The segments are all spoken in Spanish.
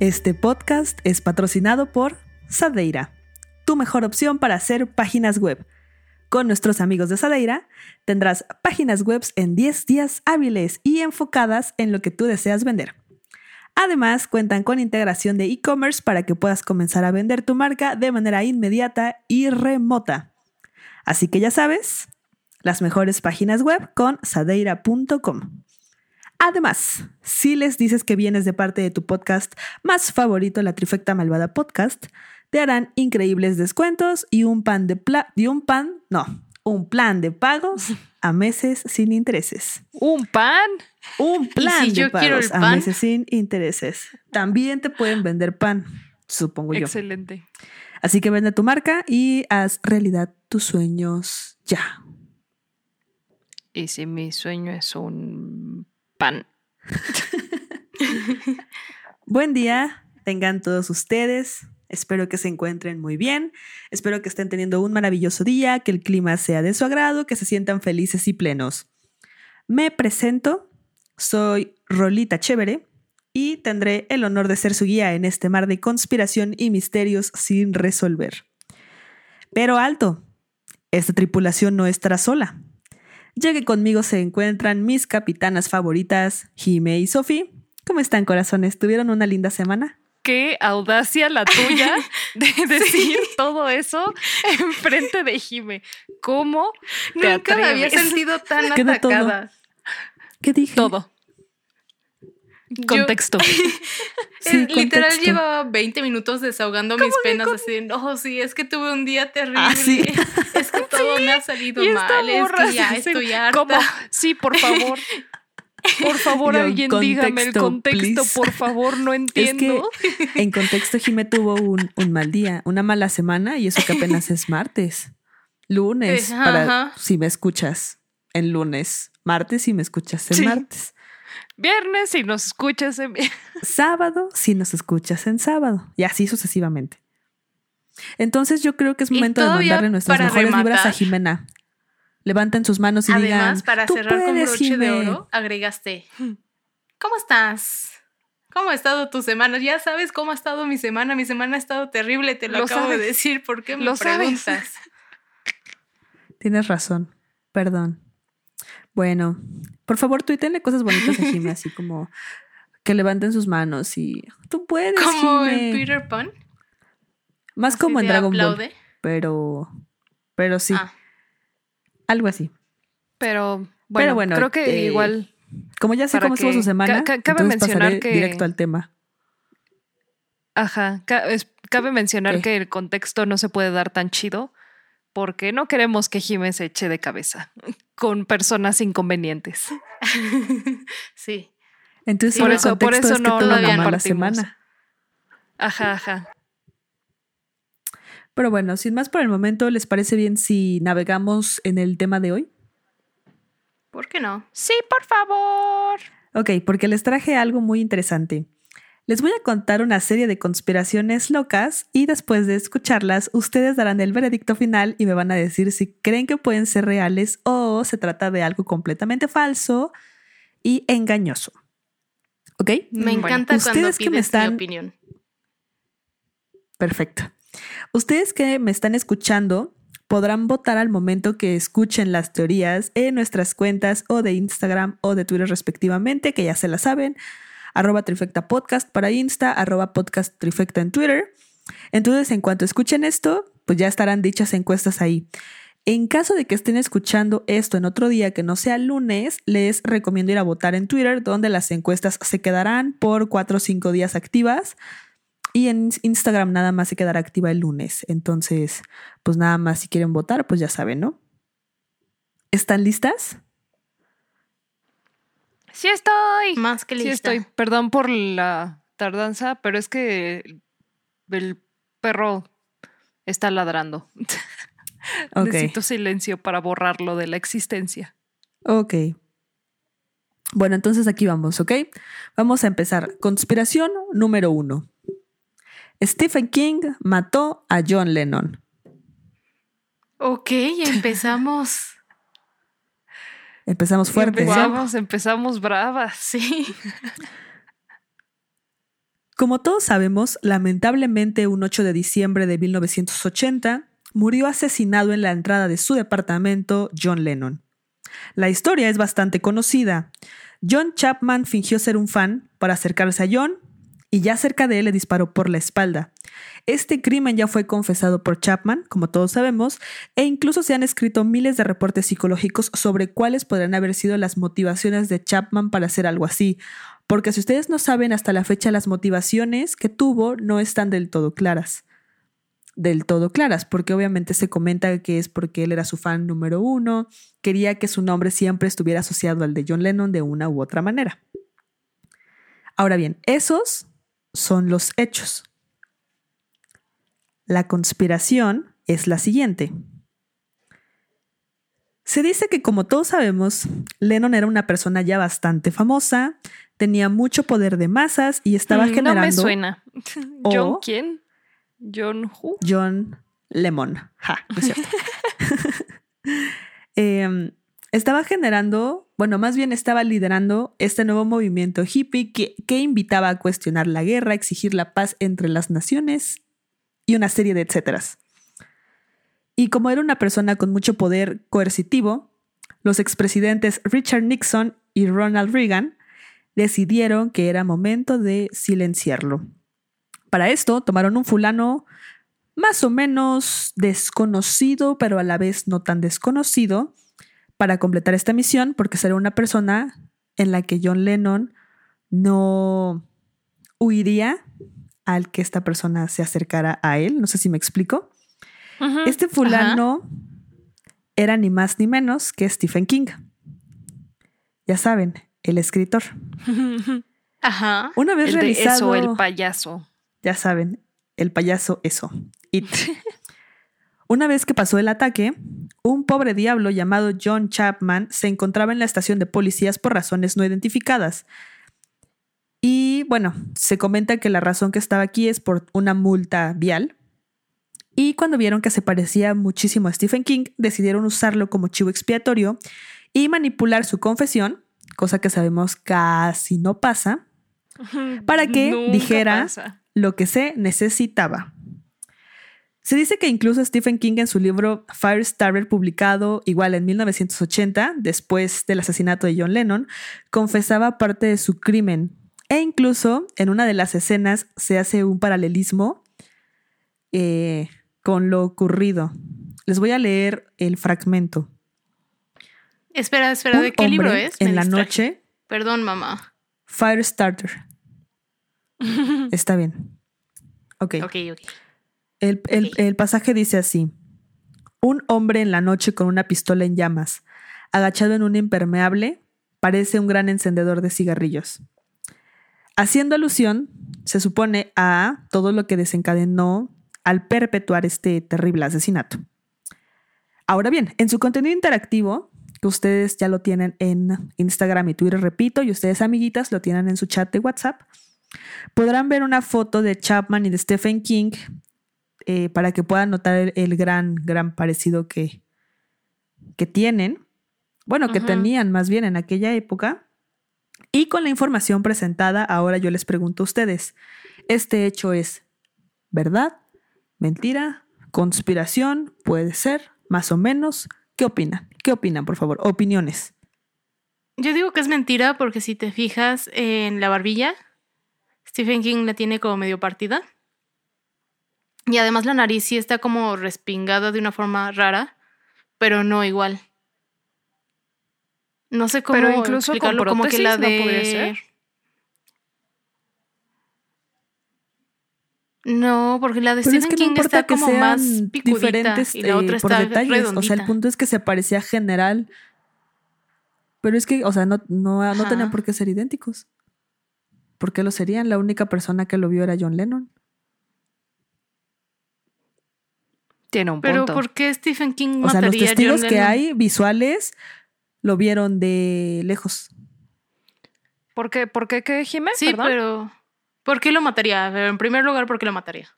Este podcast es patrocinado por Sadeira, tu mejor opción para hacer páginas web. Con nuestros amigos de Sadeira tendrás páginas web en 10 días hábiles y enfocadas en lo que tú deseas vender. Además, cuentan con integración de e-commerce para que puedas comenzar a vender tu marca de manera inmediata y remota. Así que ya sabes, las mejores páginas web con sadeira.com. Además, si les dices que vienes de parte de tu podcast más favorito, la Trifecta Malvada Podcast, te harán increíbles descuentos y un pan de pla y un pan, no, un plan de pagos a meses sin intereses. ¿Un pan? Un plan de pagos a meses sin intereses. También te pueden vender pan, supongo yo. Excelente. Así que vende tu marca y haz realidad tus sueños ya. ¿Y si mi sueño es un Buen día, tengan todos ustedes. Espero que se encuentren muy bien. Espero que estén teniendo un maravilloso día, que el clima sea de su agrado, que se sientan felices y plenos. Me presento, soy Rolita Chévere y tendré el honor de ser su guía en este mar de conspiración y misterios sin resolver. Pero alto, esta tripulación no estará sola ya que conmigo se encuentran mis capitanas favoritas, Jime y Sofi. ¿Cómo están, corazones? ¿Tuvieron una linda semana? Qué audacia la tuya de decir todo eso en frente de Jime. ¿Cómo? Nunca me había sentido tan atacada. ¿Qué dije? Todo. Contexto. sí, Literal llevaba 20 minutos desahogando mis penas, así, no, sí, es que tuve un día terrible. Ah, sí. Es que todo me ha salido mal, es que ya estoy harta. ¿Cómo? Sí, por favor. Por favor, alguien dígame el contexto, por favor, no entiendo. en contexto, Jime tuvo un, un, mal día, una mala semana, y eso que apenas es martes. Lunes, para si me escuchas en lunes. Martes, si me escuchas en martes. Viernes si nos escuchas en sábado si nos escuchas en sábado y así sucesivamente. Entonces yo creo que es momento de mandarle nuestras mejores vibras a Jimena. Levanten sus manos y digan. Además, para cerrar con broche de oro, agregaste. ¿Cómo estás? ¿Cómo ha estado tu semana? Ya sabes cómo ha estado mi semana. Mi semana ha estado terrible, te lo, acabo de decir. ¿Por qué me lo preguntas? Tienes razón. Perdón. Bueno, por favor, tuítenle cosas bonitas a Jimmy, así como que levanten sus manos y tú puedes. Como en Peter Pan. Más como en Dragon Ball. Pero, pero sí. Ah. Algo así. Pero bueno, bueno creo que eh, igual. Como ya sé cómo estuvo su semana, cabe mencionar que directo al tema. Ajá, cabe mencionar que el contexto no se puede dar tan chido porque no queremos que Jiménez se eche de cabeza con personas inconvenientes. sí. Entonces, por, eso, por eso no todavía no la semana. Ajá, ajá. Pero bueno, sin más por el momento, ¿les parece bien si navegamos en el tema de hoy? ¿Por qué no? Sí, por favor. Ok, porque les traje algo muy interesante. Les voy a contar una serie de conspiraciones locas y después de escucharlas, ustedes darán el veredicto final y me van a decir si creen que pueden ser reales o se trata de algo completamente falso y engañoso. ¿Ok? Me encanta ustedes que me están... opinión. Perfecto. Ustedes que me están escuchando podrán votar al momento que escuchen las teorías en nuestras cuentas o de Instagram o de Twitter respectivamente, que ya se la saben arroba trifecta podcast para Insta, arroba podcast trifecta en Twitter. Entonces, en cuanto escuchen esto, pues ya estarán dichas encuestas ahí. En caso de que estén escuchando esto en otro día que no sea lunes, les recomiendo ir a votar en Twitter, donde las encuestas se quedarán por cuatro o cinco días activas. Y en Instagram nada más se quedará activa el lunes. Entonces, pues nada más si quieren votar, pues ya saben, ¿no? ¿Están listas? Sí estoy. Más que lista. Sí estoy. Perdón por la tardanza, pero es que el perro está ladrando. Necesito silencio para borrarlo de la existencia. Ok. Bueno, entonces aquí vamos, ¿ok? Vamos a empezar. Conspiración número uno. Stephen King mató a John Lennon. Ok, empezamos. empezamos fuerte. Empezamos, empezamos bravas. Sí. Como todos sabemos, lamentablemente un 8 de diciembre de 1980 murió asesinado en la entrada de su departamento John Lennon. La historia es bastante conocida. John Chapman fingió ser un fan para acercarse a John y ya cerca de él le disparó por la espalda. Este crimen ya fue confesado por Chapman, como todos sabemos, e incluso se han escrito miles de reportes psicológicos sobre cuáles podrían haber sido las motivaciones de Chapman para hacer algo así. Porque si ustedes no saben hasta la fecha las motivaciones que tuvo no están del todo claras del todo claras, porque obviamente se comenta que es porque él era su fan número uno, quería que su nombre siempre estuviera asociado al de John Lennon de una u otra manera. Ahora bien, esos son los hechos. La conspiración es la siguiente. Se dice que como todos sabemos, Lennon era una persona ya bastante famosa, tenía mucho poder de masas y estaba generando... Mm, no me suena. ¿John quién? John Who? John Lemon. Ja, no es cierto. Em, estaba generando, bueno, más bien estaba liderando este nuevo movimiento hippie que, invitaba a cuestionar la guerra, exigir la paz entre las naciones y una serie de etcéteras. Y como era una persona con mucho poder coercitivo, los expresidentes Richard Nixon y Ronald Reagan decidieron que era momento de silenciarlo. Para esto tomaron un fulano más o menos desconocido, pero a la vez no tan desconocido, para completar esta misión, porque será una persona en la que John Lennon no huiría al que esta persona se acercara a él. No sé si me explico. este fulano era ni más ni menos que Stephen King. Ya saben, el escritor. Ajá. Una vez realizado. el payaso ya saben, el payaso eso. Una vez que pasó el ataque, un pobre diablo llamado John Chapman se encontraba en la estación de policías por razones no identificadas. Y bueno, se comenta que la razón que estaba aquí es por una multa vial. Y cuando vieron que se parecía muchísimo a Stephen King, decidieron usarlo como chivo expiatorio y manipular su confesión, cosa que sabemos casi no pasa, para que dijera lo que se necesitaba. Se dice que incluso Stephen King en su libro Firestarter, publicado igual en 1980, después del asesinato de John Lennon, confesaba parte de su crimen. E incluso en una de las escenas se hace un paralelismo eh, con lo ocurrido. Les voy a leer el fragmento. Espera, espera, ¿de qué libro es? en la noche. Perdón, mamá. Firestarter. Está bien. Ok. Ok, ok. El, pasaje dice así. Un hombre en la noche con una pistola en llamas, agachado en un impermeable, parece un gran encendedor de cigarrillos. Haciendo alusión, se supone a todo lo que desencadenó al perpetuar este terrible asesinato. Ahora bien, en su contenido interactivo, que ustedes ya lo tienen en Instagram y Twitter, repito, y ustedes amiguitas lo tienen en su chat de WhatsApp, Podrán ver una foto de Chapman y de Stephen King eh, para que puedan notar el, gran, gran parecido que, que tienen. Bueno, que tenían más bien en aquella época. Y con la información presentada, ahora yo les pregunto a ustedes, ¿este hecho es verdad? ¿Mentira? ¿Conspiración? ¿Puede ser? ¿Más o menos? ¿Qué opinan? ¿Qué opinan, por favor? Opiniones. Yo digo que es mentira porque si te fijas en la barbilla, Stephen King la tiene como medio partida. Y además la nariz sí está como respingada de una forma rara, pero no igual. No sé cómo pero incluso explicarlo, como que la de... no podría ser. No, porque la de Stephen King está como más diferentes y la otra eh, está detalles. O sea, el punto es que se parecía general. Pero es que, o sea, no, no, no tenían por qué ser idénticos. ¿Por qué lo serían? La única persona que lo vio era John Lennon. Tiene un punto. Pero ¿por qué Stephen King O sea, los testigos que hay visuales lo vieron de lejos. ¿Por qué? ¿Por qué qué, Jiménez? Sí, pero ¿por qué lo mataría? En primer lugar, ¿por qué lo mataría?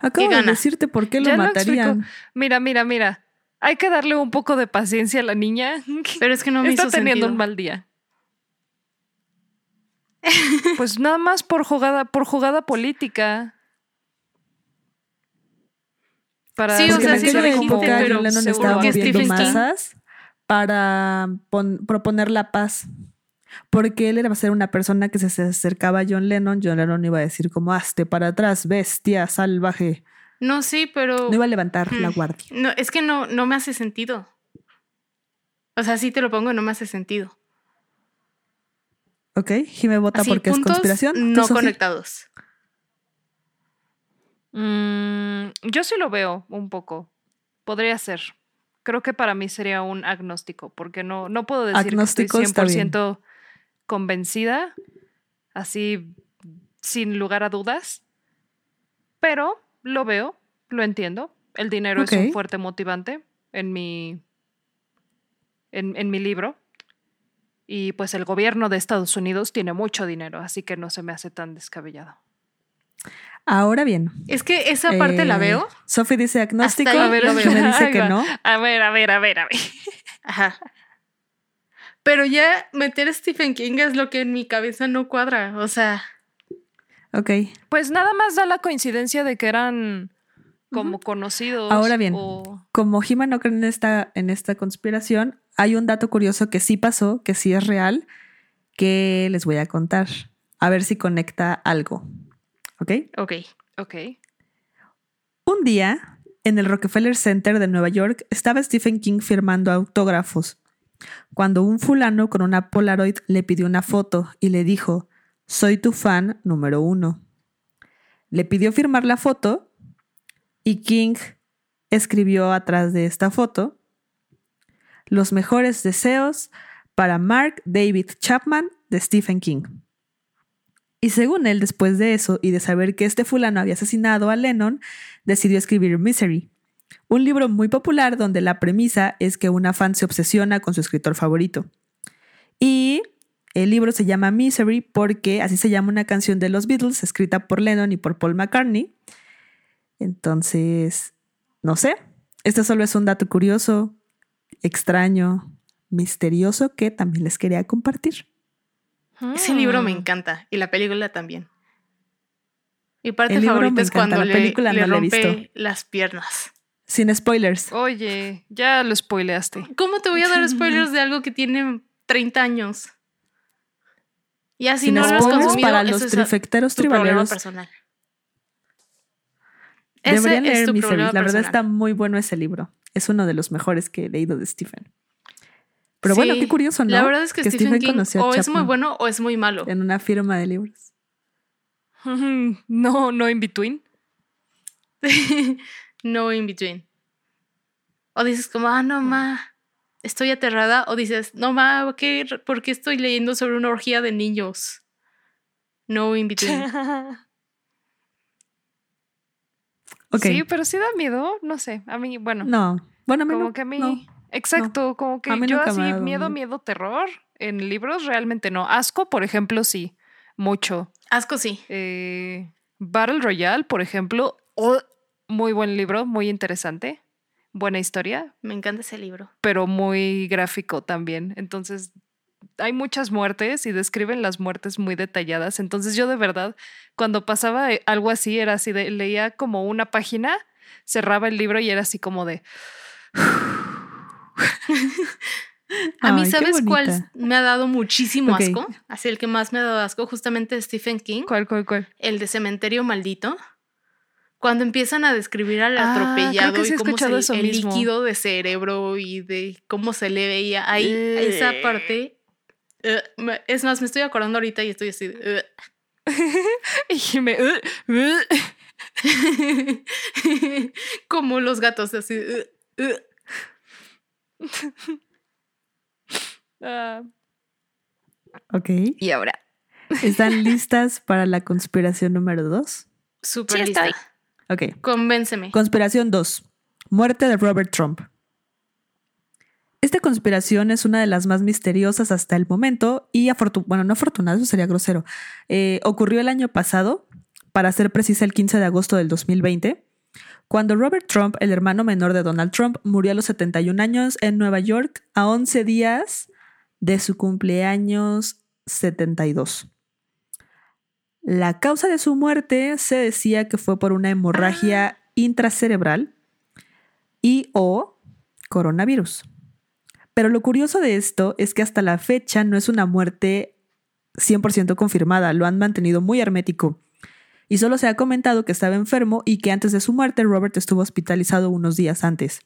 Acabo de decirte por qué lo matarían. mira, mira, mira. Hay que darle un poco de paciencia a la niña. Pero es que no me Está teniendo un mal día. Pues nada más por jugada, por jugada política. Para sí, o sea, sí lo dijiste, pero Lennon estaba moviendo masas para proponer la paz. Porque él era a ser una persona que se acercaba a John Lennon. John Lennon iba a decir como, hazte para atrás, bestia salvaje. No, sí, pero... No iba a levantar la mm, guardia. No, es que no, no me hace sentido. O sea, sí te lo pongo, no me hace sentido. Ok, Jime vota porque es conspiración. No conectados. Mm, yo sí lo veo un poco. Podría ser. Creo que para mí sería un agnóstico, porque no, no puedo decir que estoy 100% convencida, así sin lugar a dudas, pero lo veo, lo entiendo. El dinero es un fuerte motivante en mi, en, en mi libro. Y pues el gobierno de Estados Unidos tiene mucho dinero, así que no se me hace tan descabellado. Ahora bien. Es que esa parte la eh, veo. Sophie dice agnóstico, a ver, me dice que no. A ver, a ver, a ver, a ver. Ajá. Pero ya meter a Stephen King es lo que en mi cabeza no cuadra, o sea. Ok. Pues nada más da la coincidencia de que eran como conocidos. Ahora bien, como Jima no cree en esta, en esta conspiración, hay un dato curioso que sí pasó, que sí es real, que les voy a contar. A ver si conecta algo. ¿Ok? Ok. Ok. Un día, en el Rockefeller Center de Nueva York, estaba Stephen King firmando autógrafos, cuando un fulano con una Polaroid le pidió una foto y le dijo, soy tu fan número uno. Le pidió firmar la foto y King escribió atrás de esta foto, los mejores deseos para Mark David Chapman de Stephen King. Y según él, después de eso y de saber que este fulano había asesinado a Lennon, decidió escribir Misery, un libro muy popular donde la premisa es que una fan se obsesiona con su escritor favorito. Y el libro se llama Misery porque así se llama una canción de los Beatles escrita por Lennon y por Paul McCartney. Entonces, no sé, este solo es un dato curioso, extraño, misterioso que también les quería compartir. Ese libro me ah. encanta y la película también. Y parte favorita es cuando la película le, rompe las piernas. Sin spoilers. Oye, ya lo spoileaste. ¿Cómo te voy a dar spoilers de algo que tiene 30 años? Y así no lo has consumido, para los trifecteros tribaleros. personal. Deberían leer Misery. La verdad está muy bueno ese libro. Es uno de los mejores que he leído de Stephen. Pero bueno, qué curioso, ¿no? La verdad es que, Stephen, King o es muy bueno o es muy malo. En una firma de libros. no, no in between. no in between. O dices como, ah, no, ma, estoy aterrada. O dices, no, ma, ¿qué, ¿por qué estoy leyendo sobre una orgía de niños? No in between. Sí, pero sí da miedo, no sé. A mí, bueno. No, bueno, a mí como que a mí. Exacto, como que yo así, miedo, miedo, terror. En libros realmente no. Asco, por ejemplo, sí. Mucho. Asco, sí. Eh, Battle Royale, por ejemplo. Oh, muy buen libro, muy interesante. Buena historia. Me encanta ese libro. Pero muy gráfico también. Entonces, hay muchas muertes y describen las muertes muy detalladas. Entonces yo de verdad, cuando pasaba eh, algo así, era así de, leía como una página, cerraba el libro y era así como de... A mí, ¿sabes cuál me ha dado muchísimo asco? Así el que más me ha dado asco, justamente Stephen King. ¿Cuál, cuál, cuál? El de Cementerio Maldito. Cuando empiezan a describir al ah, atropellado y cómo se, el líquido de cerebro y de cómo se le veía ahí, esa parte eh, es más, me estoy acordando ahorita y estoy así. y me. Como los gatos, así. Ah. Ok. Y ahora. ¿Están listas para la conspiración número dos? Súper lista. Ok. Convénceme. Conspiración 2. Muerte de Robert Trump. Esta conspiración es una de las más misteriosas hasta el momento y afortunada, bueno, no afortunada, eso sería grosero. Eh, ocurrió el año pasado, para ser precisa el 15 de agosto del 2020, cuando Robert Trump, el hermano menor de Donald Trump, murió a los 71 años en Nueva York a 11 días de su cumpleaños 72. La causa de su muerte se decía que fue por una hemorragia ah. intracerebral y o coronavirus. Pero lo curioso de esto es que hasta la fecha no es una muerte 100% confirmada, lo han mantenido muy hermético. Y solo se ha comentado que estaba enfermo y que antes de su muerte Robert estuvo hospitalizado unos días antes.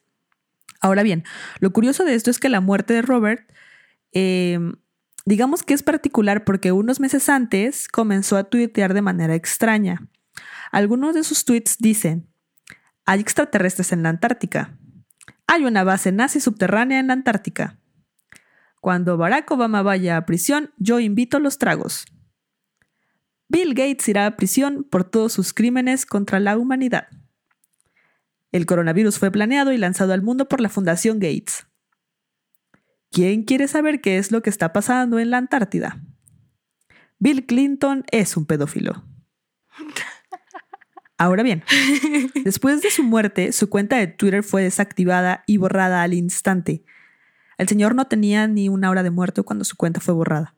Ahora bien, lo curioso de esto es que la muerte de Robert, em, digamos que es particular porque unos meses antes comenzó a tuitear de manera extraña. Algunos de sus tweets dicen, hay extraterrestres en la Antártica. Hay una base nazi subterránea en la Antártica. Cuando Barack Obama vaya a prisión, yo invito los tragos. Bill Gates irá a prisión por todos sus crímenes contra la humanidad. El coronavirus fue planeado y lanzado al mundo por la Fundación Gates. ¿Quién quiere saber qué es lo que está pasando en la Antártida? Bill Clinton es un pedófilo. Ahora bien, después de su muerte, su cuenta de Twitter fue desactivada y borrada al instante. El señor no tenía ni una hora de muerto cuando su cuenta fue borrada.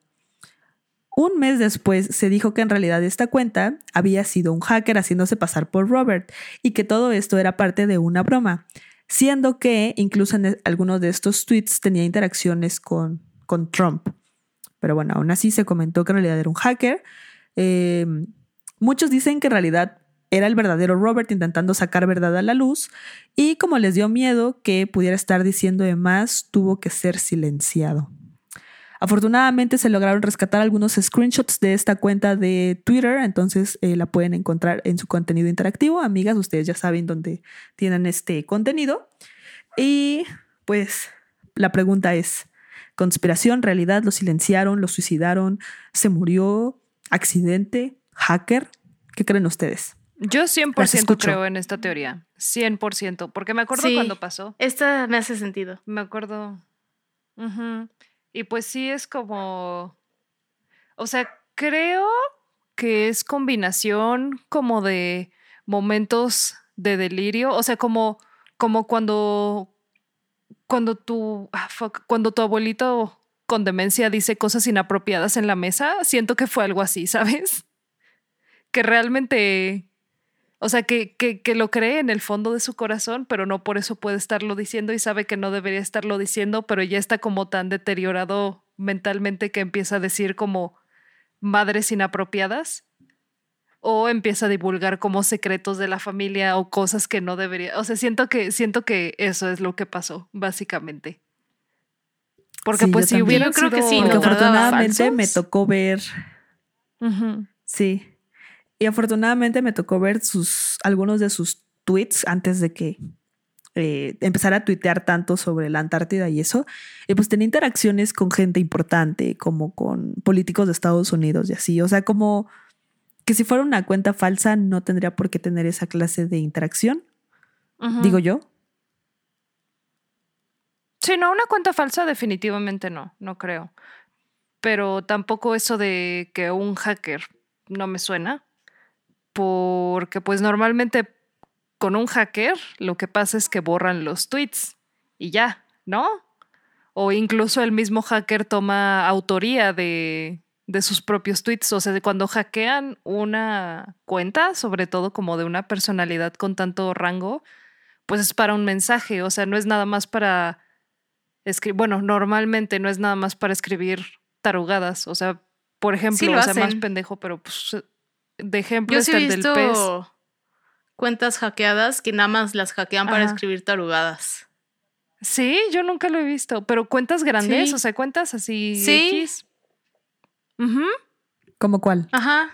Un mes después se dijo que en realidad esta cuenta había sido un hacker haciéndose pasar por Robert y que todo esto era parte de una broma, siendo que incluso en algunos de estos tweets tenía interacciones con, con Trump. Pero bueno, aún así se comentó que en realidad era un hacker. Eh, muchos dicen que en realidad era el verdadero Robert intentando sacar verdad a la luz y como les dio miedo que pudiera estar diciendo de más, tuvo que ser silenciado. Afortunadamente se lograron rescatar algunos screenshots de esta cuenta de Twitter, entonces eh, la pueden encontrar en su contenido interactivo. Amigas, ustedes ya saben dónde tienen este contenido. Y pues la pregunta es, ¿conspiración, realidad? ¿Lo silenciaron? ¿Lo suicidaron? ¿Se murió? ¿Accidente? ¿Hacker? ¿Qué creen ustedes? Yo 100% creo en esta teoría. 100%. Porque me acuerdo cuando pasó. Esta me hace sentido. Me acuerdo. Y pues sí es como. O sea, creo que es combinación como de momentos de delirio. O sea, como, como cuando. Cuando tu. Ah, cuando tu abuelito con demencia dice cosas inapropiadas en la mesa. Siento que fue algo así, ¿sabes? Que realmente o sea, que, que, que, lo cree en el fondo de su corazón, pero no por eso puede estarlo diciendo y sabe que no debería estarlo diciendo, pero ya está como tan deteriorado mentalmente que empieza a decir como madres inapropiadas o empieza a divulgar como secretos de la familia o cosas que no debería. O sea, siento que siento que eso es lo que pasó básicamente. Porque pues si hubiera creo que sí, porque afortunadamente me tocó ver. Sí. Y afortunadamente me tocó ver sus, algunos de sus tweets antes de que eh, empezara a tuitear tanto sobre la Antártida y eso. Y pues tenía interacciones con gente importante, como con políticos de Estados Unidos y así. O sea, como que si fuera una cuenta falsa no tendría por qué tener esa clase de interacción. Digo yo. Sí, no, una cuenta falsa definitivamente no, no creo. Pero tampoco eso de que un hacker no me suena porque pues normalmente con un hacker lo que pasa es que borran los tweets y ya, ¿no? O incluso el mismo hacker toma autoría de, de sus propios tweets. O sea, de cuando hackean una cuenta, sobre todo como de una personalidad con tanto rango, pues es para un mensaje. O sea, no es nada más para escribir. Bueno, normalmente no es nada más para escribir tarugadas. O sea, por ejemplo, o sea, más pendejo, pero pues de ejemplo Yo sí he visto cuentas hackeadas que nada más las hackean para escribir tarugadas. Sí, yo nunca lo he visto, pero cuentas grandes, o sea, cuentas así. Sí. ¿Cómo cuál? Ajá.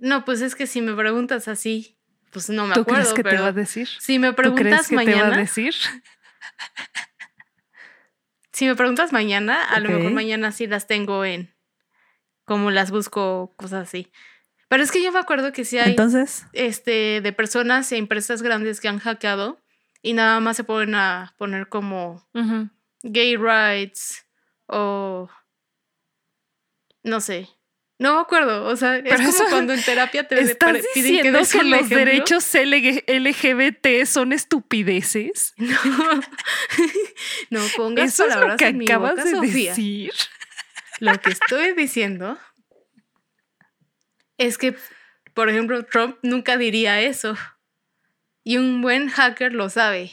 No, pues es que si me preguntas así, pues no me acuerdo. Crees que te va a decir? Si me preguntas ¿Tú mañana. Te va a decir? si me preguntas mañana, a lo mejor mañana sí las tengo en. Como las busco, cosas así. Pero es que yo me acuerdo que sí hay Entonces, este, de personas y empresas grandes que han hackeado y nada más se ponen a poner como gay rights o no sé. No me acuerdo, o sea, es como cuando en terapia te ¿estás piden que, los derechos LGBT son estupideces. No, no pongas Eso palabras es lo que en acabas boca, de Sofía. decir. Lo que estoy diciendo es que, por ejemplo, Trump nunca diría eso. Y un buen hacker lo sabe.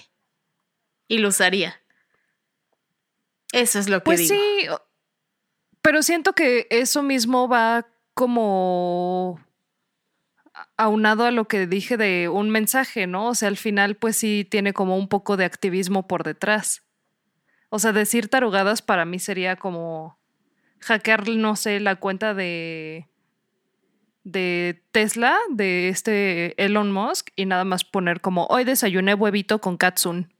Y lo usaría. Eso es lo que pues digo. sí, pero siento que eso mismo va como aunado a lo que dije de un mensaje, ¿no? O sea, al final pues sí tiene como un poco de activismo por detrás. O sea, decir tarugadas para mí sería como hackear, no sé, la cuenta de de Tesla, de este Elon Musk, y nada más poner como hoy desayuné huevito con Katsun.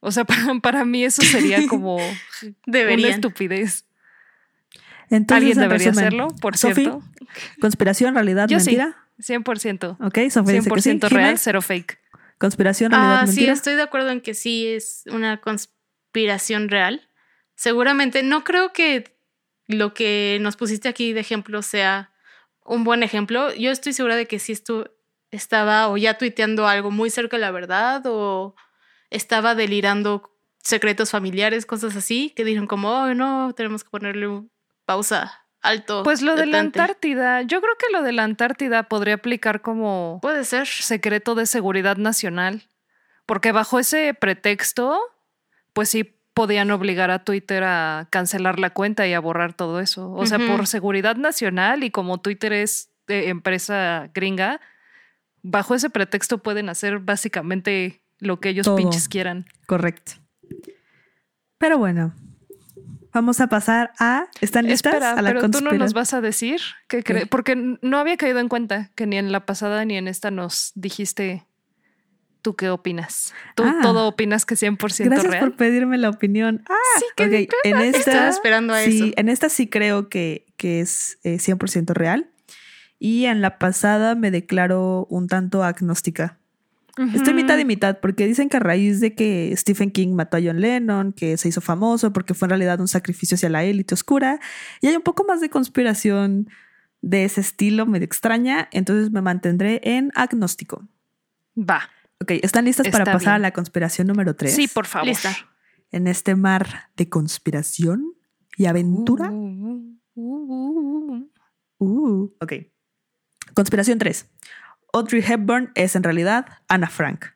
O sea, para, mí eso sería como una estupidez. Entonces, ¿Alguien debería hacerlo, por cierto? ¿Conspiración, realidad, Yo mentira? Sí, 100%. Ok, Sofía 100% real, cero fake. ¿Conspiración, realidad, ah, mentira? Sí, estoy de acuerdo en que sí es una conspiración real. Seguramente, no creo que lo que nos pusiste aquí de ejemplo sea un buen ejemplo. Yo estoy segura de que si esto estaba o ya tuiteando algo muy cerca de la verdad o estaba delirando secretos familiares, cosas así, que dijeron como, oh, no, tenemos que ponerle pausa, alto. Pues lo de la Antártida, yo creo que lo de la Antártida podría aplicar como... Puede ser. Secreto de seguridad nacional, porque bajo ese pretexto, pues sí podían obligar a Twitter a cancelar la cuenta y a borrar todo eso. O sea, por seguridad nacional y como Twitter es de empresa gringa, bajo ese pretexto pueden hacer básicamente lo que ellos pinches quieran. Correcto. Pero bueno, vamos a pasar a. ¿Están listas? Espera, a la pero tú no nos vas a decir crees. Porque no había caído en cuenta que ni en la pasada ni en esta nos dijiste ¿Tú qué opinas? ¿Tú ah. todo opinas que 100% real? Gracias por pedirme la opinión. Ah, sí, que en esta, Estaba esperando a sí, En esta sí creo que, que es 100% eh, real. Y en la pasada me declaro un tanto agnóstica. Estoy mitad y mitad, porque dicen que a raíz de que Stephen King mató a John Lennon, que se hizo famoso porque fue en realidad un sacrificio hacia la élite oscura, y hay un poco más de conspiración de ese estilo medio extraña, entonces me mantendré en agnóstico. Va. Ok, ¿están listas para pasar a la conspiración número 3? Sí, por favor. Lista. En este mar de conspiración y aventura. Uh, uh, uh, ok. Conspiración 3. Audrey Hepburn es en realidad Anna Frank.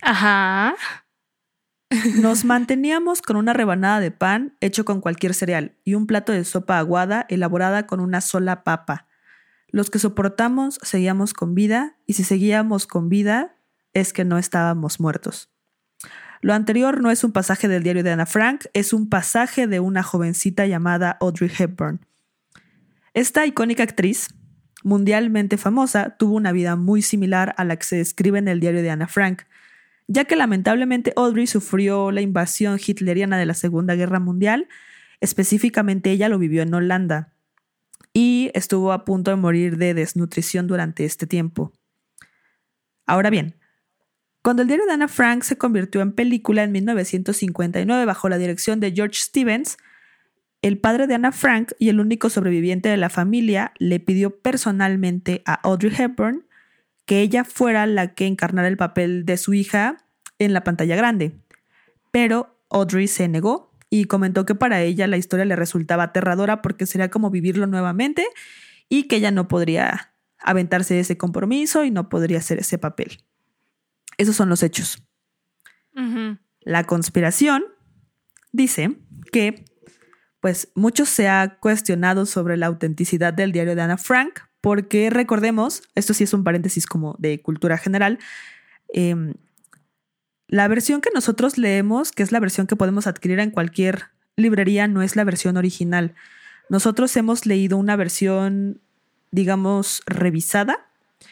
Ajá. Nos manteníamos con una rebanada de pan hecho con cualquier cereal y un plato de sopa aguada elaborada con una sola papa los que soportamos seguíamos con vida y si seguíamos con vida es que no estábamos muertos. Lo anterior no es un pasaje del diario de Anna Frank, es un pasaje de una jovencita llamada Audrey Hepburn. Esta icónica actriz, mundialmente famosa, tuvo una vida muy similar a la que se describe en el diario de Anna Frank, ya que lamentablemente Audrey sufrió la invasión hitleriana de la Segunda Guerra Mundial, específicamente ella lo vivió en Holanda y estuvo a punto de morir de desnutrición durante este tiempo. Ahora bien, cuando el diario de Anna Frank se convirtió en película en 1959 bajo la dirección de George Stevens, el padre de Anna Frank y el único sobreviviente de la familia le pidió personalmente a Audrey Hepburn que ella fuera la que encarnara el papel de su hija en la pantalla grande. Pero Audrey se negó y comentó que para ella la historia le resultaba aterradora porque sería como vivirlo nuevamente y que ella no podría aventarse ese compromiso y no podría hacer ese papel. Esos son los hechos. La conspiración dice que, pues, mucho se ha cuestionado sobre la autenticidad del diario de Ana Frank, porque recordemos, esto sí es un paréntesis como de cultura general, eh, la versión que nosotros leemos, que es la versión que podemos adquirir en cualquier librería, no es la versión original. Nosotros hemos leído una versión, digamos, revisada.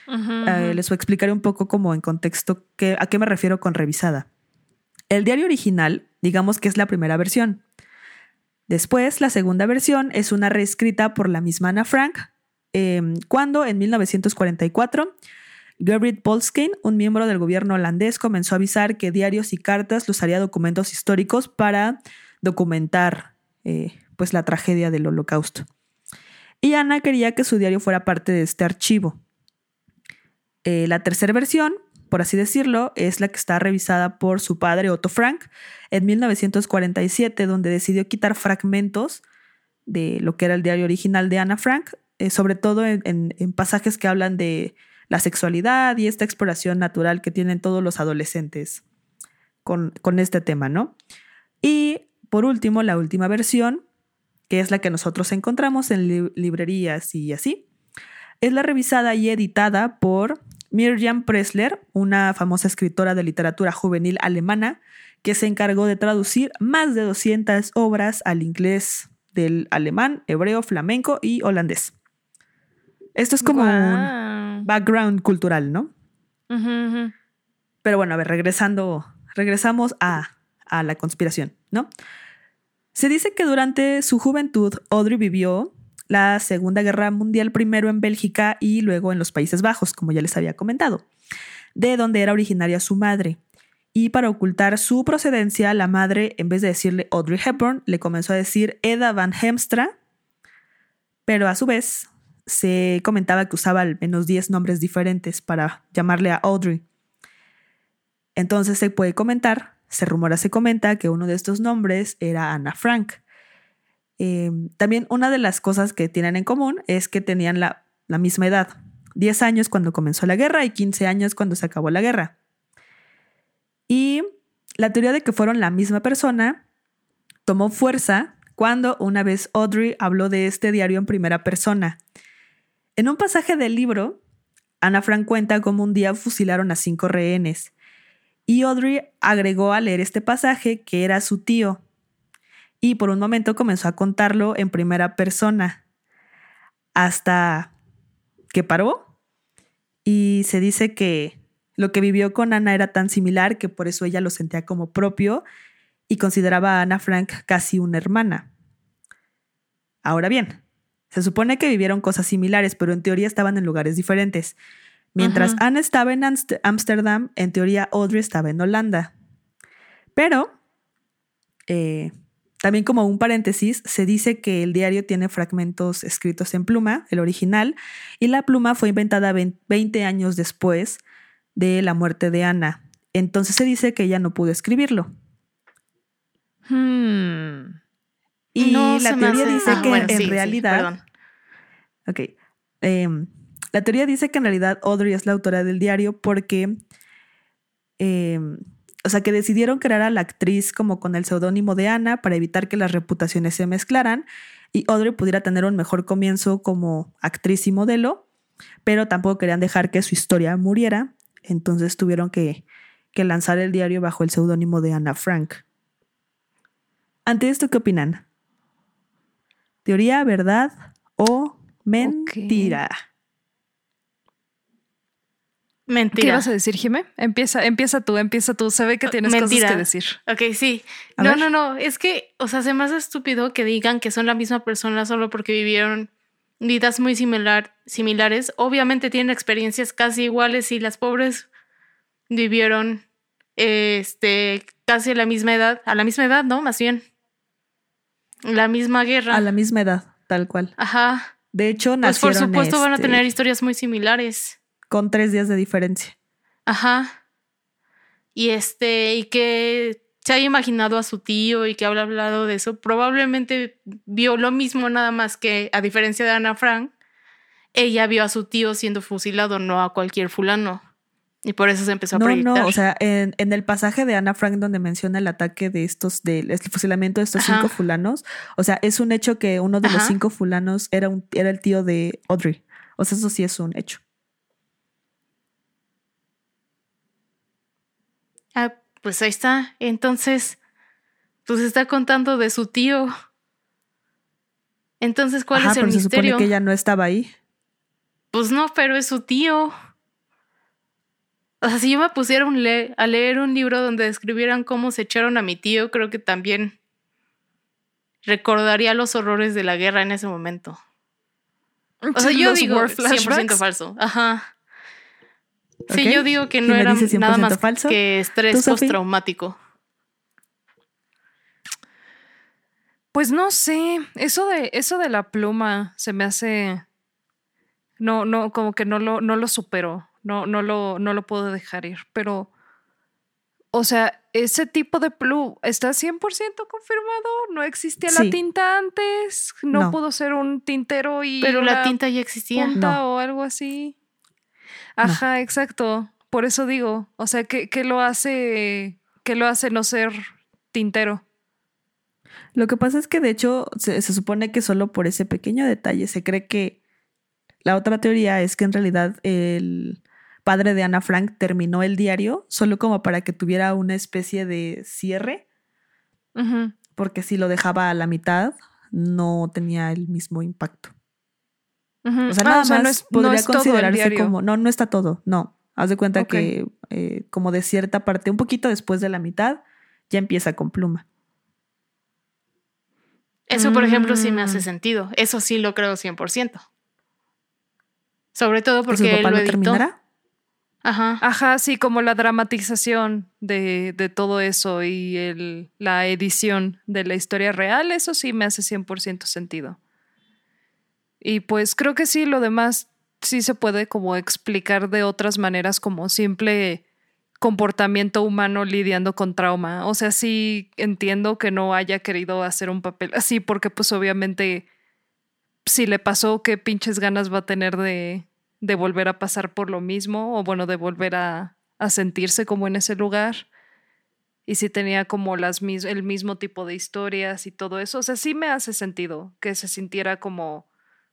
Eh, les voy a explicar un poco como en contexto a qué me refiero con revisada. El diario original, digamos que es la primera versión. Después, la segunda versión es una reescrita por la misma Ana Frank, em, cuando en 1944 Gerrit Polskein, un miembro del gobierno holandés, comenzó a avisar que diarios y cartas los haría documentos históricos para documentar eh, pues la tragedia del holocausto. Y Ana quería que su diario fuera parte de este archivo. Eh, la tercera versión, por así decirlo, es la que está revisada por su padre Otto Frank en 1947, donde decidió quitar fragmentos de lo que era el diario original de Ana Frank, eh, sobre todo en, pasajes que hablan de la sexualidad y esta exploración natural que tienen todos los adolescentes con, con este tema, ¿no? Y por último, la última versión, que es la que nosotros encontramos en librerías y así, es la revisada y editada por Mirjam Pressler, una famosa escritora de literatura juvenil alemana, que se encargó de traducir más de 200 obras al inglés del alemán, hebreo, flamenco y holandés. Esto es como un background cultural, ¿no? Pero bueno, a ver, regresando, regresamos a, a la conspiración, ¿no? Se dice que durante su juventud Audrey vivió la Segunda Guerra Mundial primero en Bélgica y luego en los Países Bajos, como ya les había comentado, de donde era originaria su madre. Y para ocultar su procedencia, la madre, en vez de decirle Audrey Hepburn, le comenzó a decir Eda Van Hemstra, pero a su vez se comentaba que usaba al menos 10 nombres diferentes para llamarle a Audrey. Entonces se puede comentar, se rumora, se comenta que uno de estos nombres era Anna Frank. Eh, también una de las cosas que tienen en común es que tenían la, la misma edad, 10 años cuando comenzó la guerra y 15 años cuando se acabó la guerra. Y la teoría de que fueron la misma persona tomó fuerza cuando una vez Audrey habló de este diario en primera persona. En un pasaje del libro, Ana Frank cuenta cómo un día fusilaron a cinco rehenes. Y Audrey agregó al leer este pasaje que era su tío, y por un momento comenzó a contarlo en primera persona hasta que paró y se dice que lo que vivió con Ana era tan similar que por eso ella lo sentía como propio y consideraba a Ana Frank casi una hermana. Ahora bien, se supone que vivieron cosas similares, pero en teoría estaban en lugares diferentes. Mientras Ana estaba en Ámsterdam, en teoría Audrey estaba en Holanda. Pero eh, también como un paréntesis, se dice que el diario tiene fragmentos escritos en pluma, el original, y la pluma fue inventada 20 años después de la muerte de Ana. Entonces se dice que ella no pudo escribirlo. Hmm. Y la teoría dice ah, que en realidad... ok. Em, la teoría dice que en realidad Audrey es la autora del diario porque... Em, o sea, que decidieron crear a la actriz como con el seudónimo de Ana para evitar que las reputaciones se mezclaran y Audrey pudiera tener un mejor comienzo como actriz y modelo, pero tampoco querían dejar que su historia muriera, entonces tuvieron que, lanzar el diario bajo el seudónimo de Ana Frank. Ante esto, ¿qué opinan? ¿Teoría, verdad o mentira? Mentira. ¿Qué vas a decir, Jimé? Empieza, empieza tú, empieza tú. Se ve que tienes cosas que decir. Ok, sí. no, no, no. Es que, o sea, se me hace estúpido que digan que son la misma persona solo porque vivieron vidas muy similar, similares. Obviamente tienen experiencias casi iguales y las pobres vivieron este casi a la misma edad, a la misma edad, ¿no? Más bien. La misma guerra. A la misma edad, tal cual. Ajá. De hecho, nacieron Pues por supuesto van a este, tener historias muy similares con tres días de diferencia. Ajá. Y este, y que se haya imaginado a su tío y que haya hablado de eso, probablemente vio lo mismo nada más que, a diferencia de Ana Frank, ella vio a su tío siendo fusilado, no a cualquier fulano. Y por eso se empezó a no, proyectar. No, o sea, en, el pasaje de Ana Frank donde menciona el ataque de estos, del fusilamiento de estos cinco fulanos, o sea, es un hecho que uno de los cinco fulanos era, un, era el tío de Audrey. O sea, eso sí es un hecho. Ah, pues ahí está. Entonces, pues está contando de su tío. Entonces, ¿cuál es el pero se supone que ella no estaba ahí. Pues no, pero es su tío. O sea, si yo me pusiera a leer un libro donde describieran cómo se echaron a mi tío, creo que también recordaría los horrores de la guerra en ese momento. O sea, yo digo 100% falso. Ajá. Sí, yo digo que no era nada más falso. que estrés postraumático. Pues no sé, eso de eso de la pluma se me hace no no como que no lo no lo supero, no no lo no lo puedo dejar ir, pero o sea, ese tipo de pluma está 100% confirmado, no existía la tinta antes, no, pudo ser un tintero y Pero la tinta ya existía, o algo así. Ajá, exacto. Por eso digo, o sea, ¿qué, lo hace, qué lo hace no ser tintero? Lo que pasa es que de hecho se, supone que solo por ese pequeño detalle se cree que la otra teoría es que en realidad el padre de Ana Frank terminó el diario solo como para que tuviera una especie de cierre, porque si lo dejaba a la mitad no tenía el mismo impacto. O sea, nada más no es, podría considerarse como, no, no está todo, no. Haz de cuenta que eh, como de cierta parte, un poquito después de la mitad, ya empieza con pluma. Eso, por ejemplo, sí me hace mm. sentido. Eso sí lo creo 100%. Sobre todo porque él lo, terminará? Ajá. Ajá, sí, como la dramatización de, de todo eso y el, la edición de la historia real, eso sí me hace 100% sentido. Y pues creo que sí, lo demás sí se puede como explicar de otras maneras como simple comportamiento humano lidiando con trauma. O sea, sí entiendo que no haya querido hacer un papel así porque pues obviamente si le pasó, qué pinches ganas va a tener de, de volver a pasar por lo mismo o bueno, de volver a, a sentirse como en ese lugar. Y si tenía como las el mismo tipo de historias y todo eso. O sea, sí me hace sentido que se sintiera como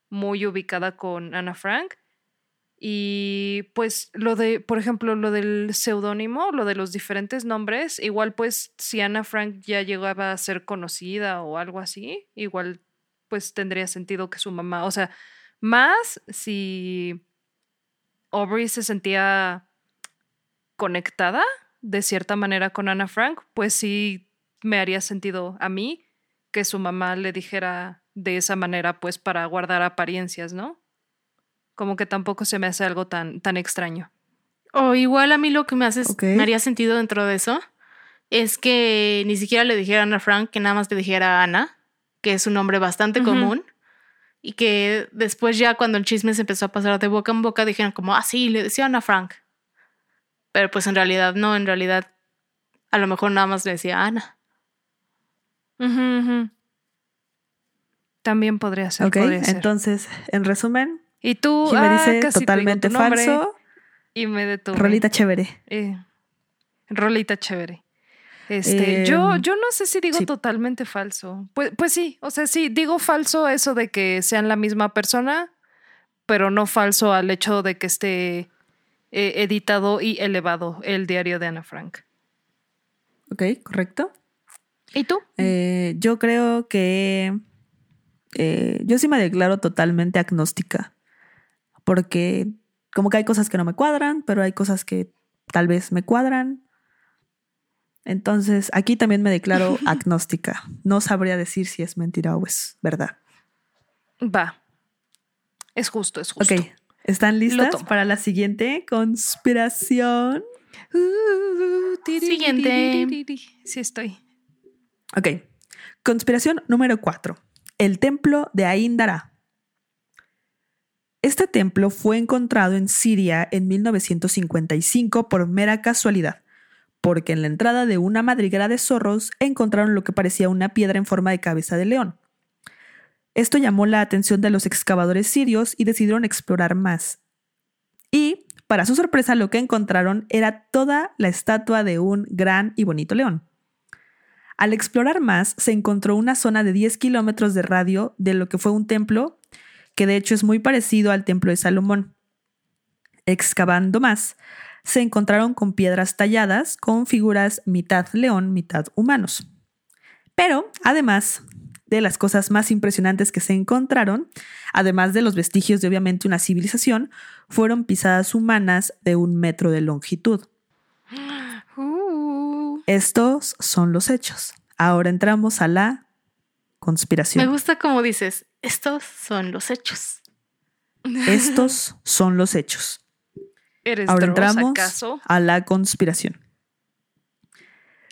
muy ubicada con Ana Frank. Y pues lo de, por ejemplo, lo del seudónimo, lo de los diferentes nombres, igual pues si Ana Frank ya llegaba a ser conocida o algo así, igual pues tendría sentido que su mamá, o sea, más si Aubrey se sentía conectada de cierta manera con Ana Frank, pues sí me haría sentido a mí que su mamá le dijera de esa manera, pues para guardar apariencias, ¿no? Como que tampoco se me hace algo tan, tan extraño. O igual a mí lo que me hace, me haría sentido dentro de eso es que ni siquiera le dijeran a Frank, que nada más le dijera a Ana, que es un nombre bastante común, y que después ya cuando el chisme se empezó a pasar de boca en boca, dijeron como, ah, sí, le decían a Frank. Pero pues en realidad no, en realidad a lo mejor nada más le decía Ana. También podría ser. Ok, entonces, en resumen. Y tú, me ah, dice totalmente falso. Y me detuve. Rolita chévere. Eh, rolita chévere. Este, yo, em, yo no sé si digo totalmente falso. Pues, pues sí, o sea, sí, digo falso eso de que sean la misma persona, pero no falso al hecho de que esté eh, editado y elevado el diario de Ana Frank. Ok, correcto. ¿Y tú? Eh, yo creo que eh, yo sí me declaro totalmente agnóstica, porque como que hay cosas que no me cuadran, pero hay cosas que tal vez me cuadran. Entonces, aquí también me declaro agnóstica. No sabría decir si es mentira o es verdad. Va. Es justo, es justo. Ok. ¿Están listas para la siguiente conspiración? siguiente. Sí, estoy. Ok. Conspiración número 4 el templo de Aindara. Este templo fue encontrado en Siria en 1955 por mera casualidad, porque en la entrada de una madriguera de zorros encontraron lo que parecía una piedra en forma de cabeza de león. Esto llamó la atención de los excavadores sirios y decidieron explorar más. Y, para su sorpresa, lo que encontraron era toda la estatua de un gran y bonito león. Al explorar más, se encontró una zona de 10 kilómetros de radio de lo que fue un templo, que de hecho es muy parecido al templo de Salomón. Excavando más, se encontraron con piedras talladas con figuras mitad león, mitad humanos. Pero, además de las cosas más impresionantes que se encontraron, además de los vestigios de obviamente una civilización, fueron pisadas humanas de un metro de longitud. Estos son los hechos. Ahora entramos a la conspiración. Me gusta como dices, estos son los hechos. Estos son los hechos. Ahora entramos a la conspiración.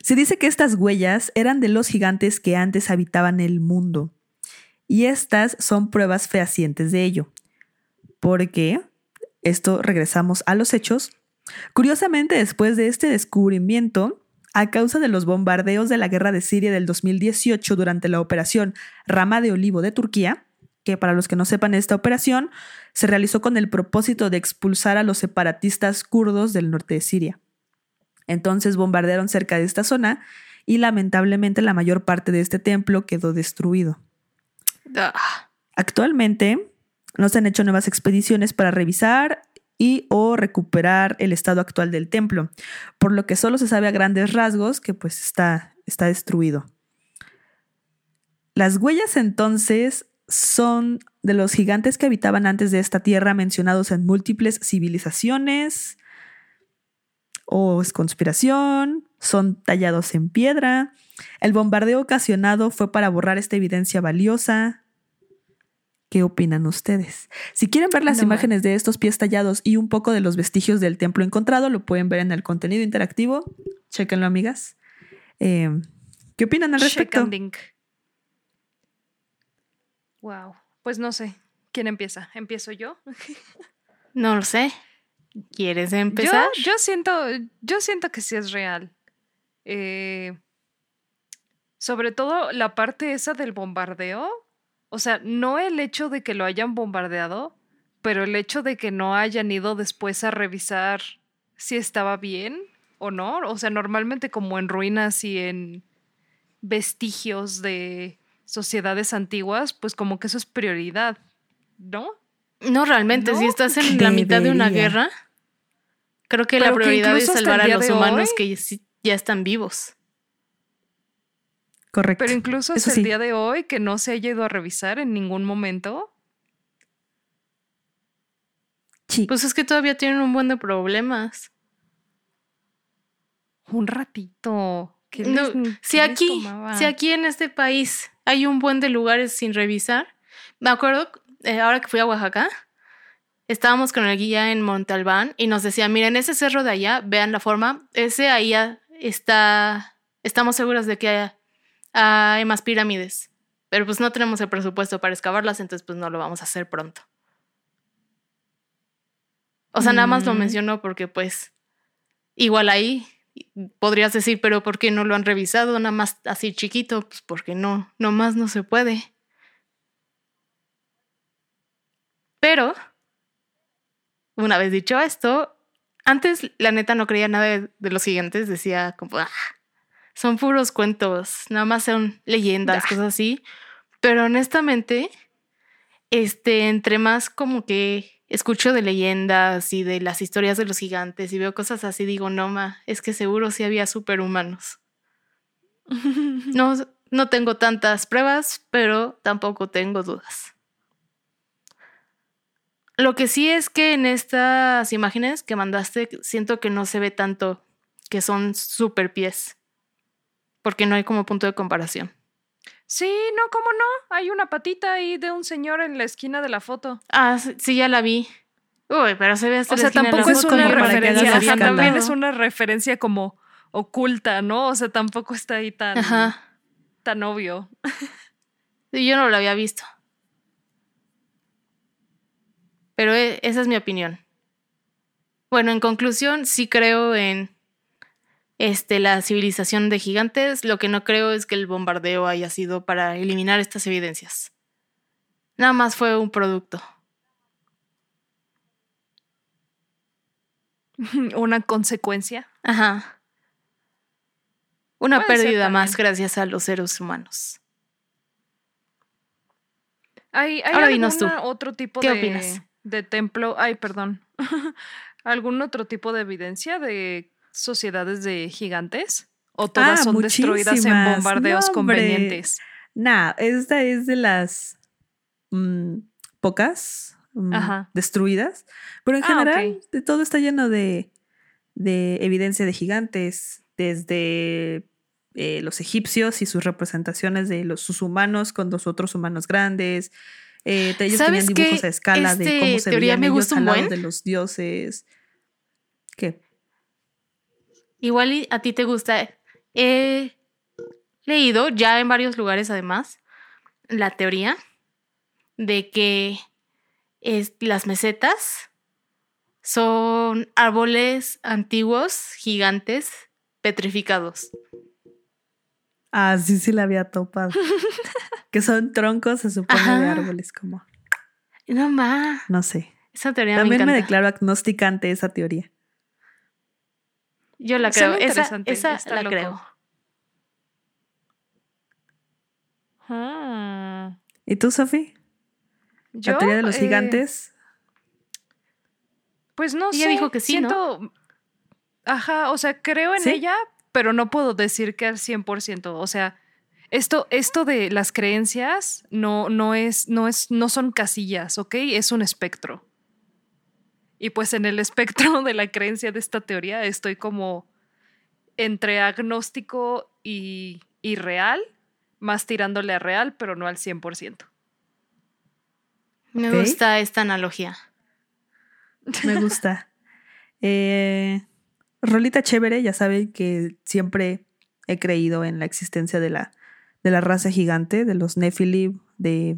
Se dice que estas huellas eran de los gigantes que antes habitaban el mundo. Y estas son pruebas fehacientes de ello. Porque, esto regresamos a los hechos, curiosamente después de este descubrimiento, a causa de los bombardeos de la guerra de Siria del 2018 durante la operación Rama de Olivo de Turquía, que para los que no sepan esta operación se realizó con el propósito de expulsar a los separatistas kurdos del norte de Siria. Entonces bombardearon cerca de esta zona y lamentablemente la mayor parte de este templo quedó destruido. Actualmente no se han hecho nuevas expediciones para revisar y o recuperar el estado actual del templo, por lo que solo se sabe a grandes rasgos que pues está, está destruido. Las huellas entonces son de los gigantes que habitaban antes de esta tierra mencionados en múltiples civilizaciones o es conspiración, son tallados en piedra. El bombardeo ocasionado fue para borrar esta evidencia valiosa. ¿Qué opinan ustedes? Si quieren ver las imágenes de estos pies tallados y un poco de los vestigios del templo encontrado, lo pueden ver en el contenido interactivo. Chequenlo, amigas. Eh, ¿Qué opinan al respecto? Wow. Pues no sé. ¿Quién empieza? ¿Empiezo yo? no lo sé. ¿Quieres empezar? Yo, siento, yo siento que sí es real. Eh, sobre todo la parte esa del bombardeo o sea, no el hecho de que lo hayan bombardeado, pero el hecho de que no hayan ido después a revisar si estaba bien o no. O sea, normalmente como en ruinas y en vestigios de sociedades antiguas, pues como que eso es prioridad, ¿no? No, realmente, si estás en la mitad de una guerra, creo que la prioridad es salvar a los humanos que ya están vivos. Correcto. Pero incluso es el día de hoy que no se haya ido a revisar en ningún momento. Sí. Pues es que todavía tienen un buen de problemas. Un ratito. si aquí, si aquí en este país hay un buen de lugares sin revisar, me acuerdo eh, ahora que fui a Oaxaca, estábamos con el guía en Montalbán y nos decía, miren, ese cerro de allá, vean la forma, ese ahí está, estamos seguros de que haya hay más pirámides. Pero pues no tenemos el presupuesto para excavarlas, entonces pues no lo vamos a hacer pronto. O sea, nada más lo mm. menciono porque pues igual ahí podrías decir, pero ¿por qué no lo han revisado? Nada más así chiquito, pues porque no, más no se puede. Pero, una vez dicho esto, antes la neta no creía nada de, los siguientes, decía como, ah, son puros cuentos, nada más son leyendas, cosas así. Pero honestamente, este, entre más como que escucho de leyendas y de las historias de los gigantes y veo cosas así, digo, no, ma, es que seguro sí había superhumanos. No, no tengo tantas pruebas, pero tampoco tengo dudas. Lo que sí es que en estas imágenes que mandaste, siento que no se ve tanto que son super pies porque no hay como punto de comparación. Sí, no, ¿cómo no? Hay una patita ahí de un señor en la esquina de la foto. Ah, sí, ya la vi. Uy, pero se ve hasta O sea, tampoco es una referencia, o sea, también es una referencia como oculta, ¿no? O sea, tampoco está ahí tan, tan obvio. Yo no lo había visto. Pero e, esa es mi opinión. Bueno, en conclusión, sí creo en este, la civilización de gigantes, lo que no creo es que el bombardeo haya sido para eliminar estas evidencias. Nada más fue un producto. Una consecuencia. Ajá. Una pérdida más gracias a los seres humanos. ¿Hay, hay otro tipo de, de templo? Ay, perdón. ¿Algún otro tipo de evidencia de sociedades de gigantes? ¿O todas ah, son destruidas en bombardeos convenientes? Nah, esta es de las mm, pocas mm, destruidas. Pero en ah, general, de todo está lleno de, evidencia de gigantes, desde eh, los egipcios y sus representaciones de los, sus humanos con los otros humanos grandes. Eh, ellos tenían dibujos a escala de cómo se veían me ellos al lado de los dioses. ¿Qué? Igual a ti te gusta. He leído ya en varios lugares además la teoría de que es, las mesetas son árboles antiguos, gigantes, petrificados. Ah, sí, sí la había topado. que son troncos, se supone, de árboles como. No más. No sé. Esa teoría También me, me, declaro agnosticante esa teoría. Yo la creo. Esa, esa la creo. Ah. ¿Y tú, Sofi? ¿La teoría de los eh, gigantes? Pues no Ella dijo que sí, Siento... Ajá, o sea, creo en ella, pero no puedo decir que al 100%. O sea, esto, esto de las creencias no, no, es, no, es, no son casillas, ¿ok? Es un espectro. Y pues en el espectro de la creencia de esta teoría estoy como entre agnóstico y, y real, más tirándole a real, pero no al 100%. Me gusta esta analogía. Me gusta. Eh, Rolita chévere, ya saben que siempre he creído en la existencia de la, de la raza gigante, de los Nephilim, de...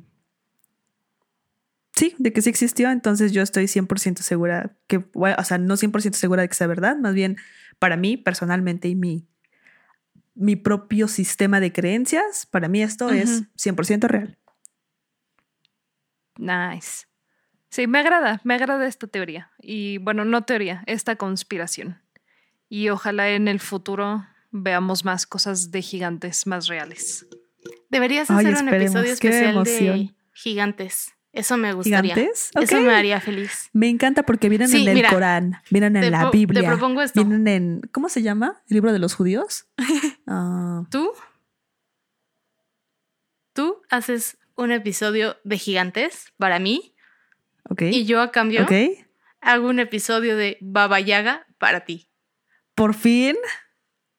Sí, de que sí existió, entonces yo estoy 100% segura que, o sea, no 100% segura de que sea verdad, más bien para mí personalmente y mi, mi propio sistema de creencias, para mí esto es 100% real. Nice. Sí, me agrada, me agrada esta teoría. Y bueno, no teoría, esta conspiración. Y ojalá en el futuro veamos más cosas de gigantes más reales. Deberías hacer un episodio especial de gigantes. Eso me gustaría. ¿Gigantes? Eso me haría feliz. Me encanta porque vienen en el Corán, vienen en la Biblia. Te propongo esto. Vienen en. ¿Cómo se llama? ¿El libro de los judíos? Ah. ¿Tú? Tú haces un episodio de gigantes para mí. Ok. Y yo a cambio hago un episodio de Baba Yaga para ti. Por fin.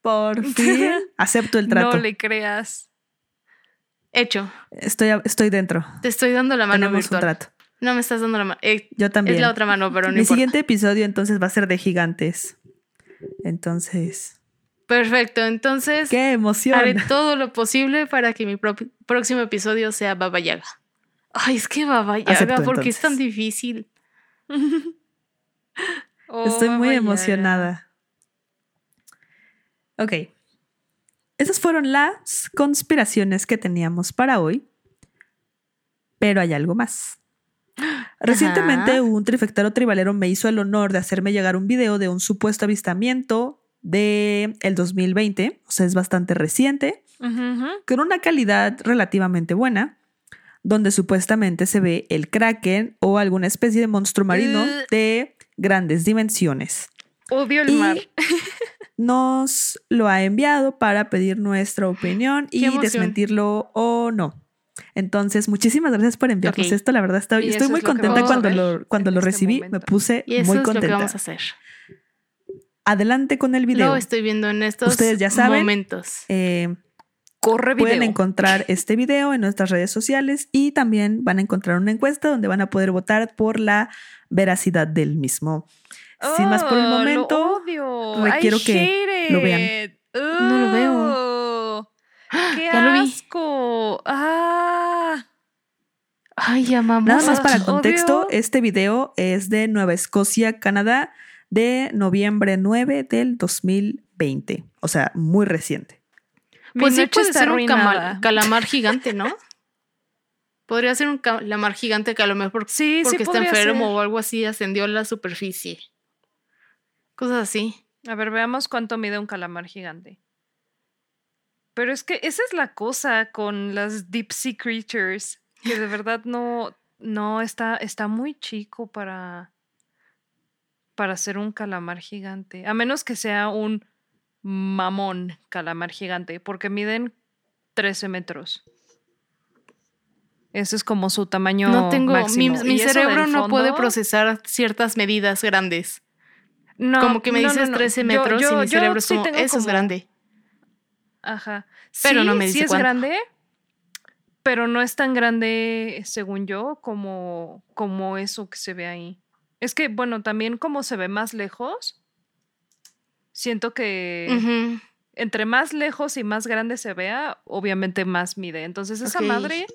Por fin. Acepto el trato. No le creas. Hecho. Estoy, estoy dentro. Te estoy dando la mano Tenemos un trato. No me estás dando la mano. Eh, yo también. Es la otra mano, pero no Mi siguiente episodio entonces va a ser de gigantes. Entonces. Perfecto, entonces. ¡Qué emoción! Haré todo lo posible para que mi próximo episodio sea Baba Yaga. Ay, es que Baba Yaga, ¿por qué es tan difícil? Estoy muy emocionada. Ok. Esas fueron las conspiraciones que teníamos para hoy. Pero hay algo más. Recientemente un trifectero tribalero me hizo el honor de hacerme llegar un video de un supuesto avistamiento de el 2020, o sea, es bastante reciente, con una calidad relativamente buena, donde supuestamente se ve el kraken o alguna especie de monstruo marino de grandes dimensiones. Odio el mar. nos lo ha enviado para pedir nuestra opinión y desmentirlo o no. Entonces, muchísimas gracias por enviarnos esto. La verdad, estoy, estoy muy contenta cuando lo, cuando lo este recibí. Me puse muy contenta. Es lo que vamos a hacer. Adelante con el video. Lo estoy viendo en estos Ustedes ya saben, momentos. Eh, Corre video. Pueden encontrar este video en nuestras redes sociales y también van a encontrar una encuesta donde van a poder votar por la veracidad del mismo. Sin más por el oh, momento, requiero que lo vean. no lo veo. ¡Qué asco! ¡Ah! Ay, ya Nada más para contexto, este video es de Nueva Escocia, Canadá, de noviembre 9 del 2020. O sea, muy reciente. Pues sí puede ser un calamar gigante, ¿no? Podría ser un calamar gigante que a lo mejor sí, porque está enfermo o algo así ascendió a la superficie. Cosas así. A ver, veamos cuánto mide un calamar gigante. Pero es que esa es la cosa con las deep sea creatures, que de verdad no, no está, está muy chico para, para ser un calamar gigante. A menos que sea un mamón calamar gigante, porque miden 13 metros. Ese es como su tamaño. No tengo. Mi, cerebro no puede procesar ciertas medidas grandes. No, como que me dices 13 metros y mi cerebro es como, eso es grande. Ajá. Pero no me dice sí es grande, pero no es tan grande, según yo, como, como eso que se ve ahí. Es que, bueno, también como se ve más lejos, Siento que entre más lejos y más grande se vea, obviamente más mide. Entonces esa madre,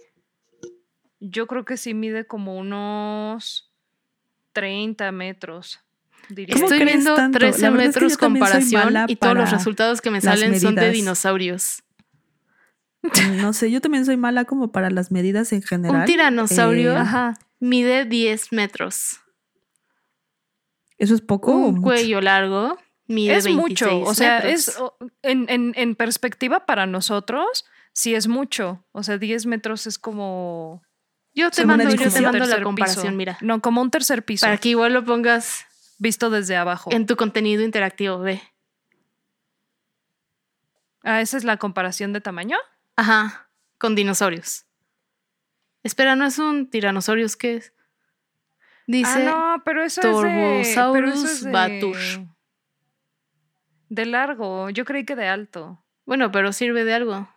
yo creo que sí mide como unos 30 metros. Estoy viendo 13 metros comparación y todos los resultados que me salen son de dinosaurios. No sé, yo también soy mala como para las medidas en general. Un tiranosaurio eh, mide 10 metros. ¿Eso es poco? Un cuello largo mide es mucho. O sea, es en, perspectiva para nosotros, sí es mucho. O sea, 10 metros es como. Yo te mando, yo te mando la comparación, mira. No, como un tercer piso. Para que igual lo pongas visto desde abajo. En tu contenido interactivo, ve. Ah, esa es la comparación de tamaño. Ajá, con dinosaurios. Espera, no es un tiranosaurio, ¿qué es? Dice ah, no, pero eso es de, De largo, yo creí que de alto. Bueno, pero sirve de algo.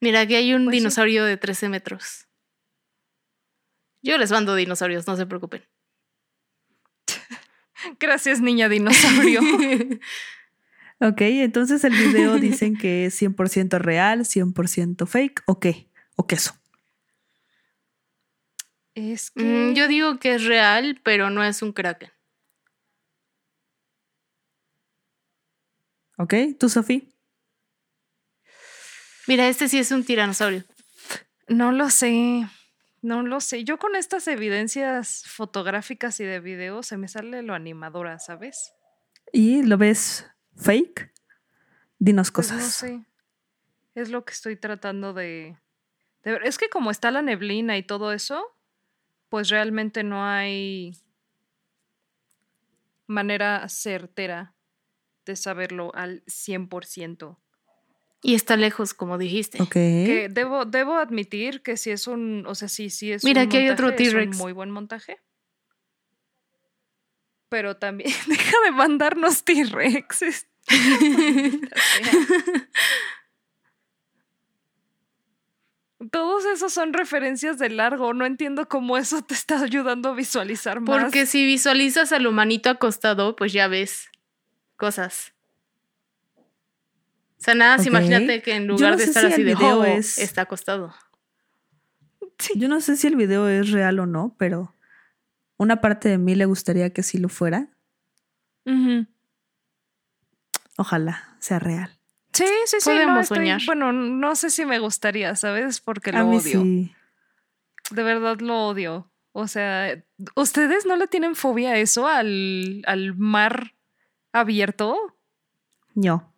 Mira, aquí hay un pues dinosaurio de 13 metros. Yo les mando dinosaurios, no se preocupen. Gracias, niña dinosaurio. ok, entonces el video dicen que es 100% real, 100% fake, ¿o qué? ¿O queso? Es que... Mm, yo digo que es real, pero no es un kraken. Ok, ¿tú, Sofía? Mira, este sí es un tiranosaurio. No lo sé. No lo sé. Yo con estas evidencias fotográficas y de video se me sale lo animadora, ¿sabes? ¿Y lo ves fake? Dinos pues cosas. no sé. Es lo que estoy tratando de, de ver. Es que como está la neblina y todo eso, pues realmente no hay manera certera de saberlo al 100%. Y está lejos, como dijiste. Que debo, debo admitir que si es un, o sea, sí, sí es Mira, aquí hay otro T-Rex. muy buen montaje. Pero también, deja de mandarnos T-Rex. Todos esos son referencias de largo. No entiendo cómo eso te está ayudando a visualizar más. Porque si visualizas al humanito acostado, pues ya ves cosas. O sea, nada, imagínate que en lugar de estar así de video es... está acostado. Yo no sé si el video es real o no, pero una parte de mí le gustaría que sí lo fuera. Ojalá sea real. Sí, sí, sí. Podemos soñar. Bueno, no sé si me gustaría, ¿sabes? Porque lo odio. De verdad lo odio. O sea, ¿ustedes no le tienen fobia a eso, al, al mar abierto? No.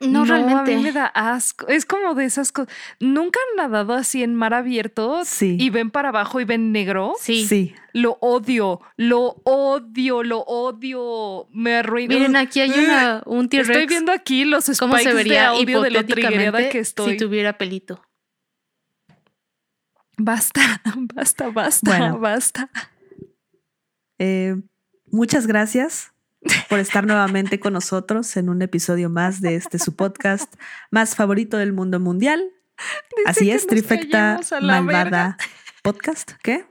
No, realmente. A mí me da asco. Es como de esas cosas. ¿Nunca han nadado así en mar abierto? Sí. Y ven para abajo y ven negro. Sí. Sí. Lo odio, lo odio, lo odio. Me arruina. Miren, aquí hay una, un T-Rex. Estoy viendo aquí los spikes ¿Cómo se vería de audio de lo que estoy. Si tuviera pelito. Basta, basta, basta, bueno, basta. Eh, muchas gracias por estar nuevamente con nosotros en un episodio más de este su podcast más favorito del mundo mundial. Así es, Trifecta Malvada Podcast. ¿Qué?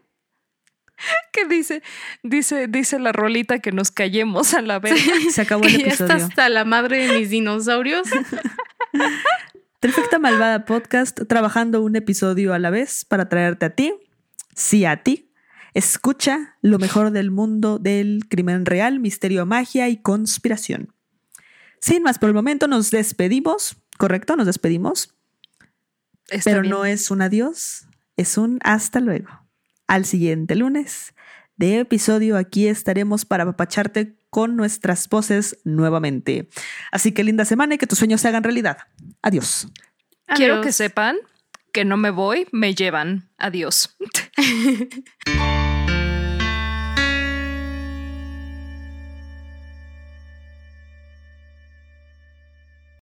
¿Qué dice? Dice, dice la rolita que nos callemos a la vez. Se acabó el episodio. Ya está hasta la madre de mis dinosaurios. Trifecta Malvada Podcast, trabajando un episodio a la vez para traerte a ti, sí a ti, Escucha lo mejor del mundo del crimen real, misterio, magia y conspiración. Sin más por el momento, nos despedimos, ¿correcto? Nos despedimos. Pero no es un adiós, es un hasta luego. Al siguiente lunes de episodio aquí estaremos para apapacharte con nuestras voces nuevamente. Así que linda semana y que tus sueños se hagan realidad. Adiós. Quiero que sepan que no me voy, me llevan. Adiós.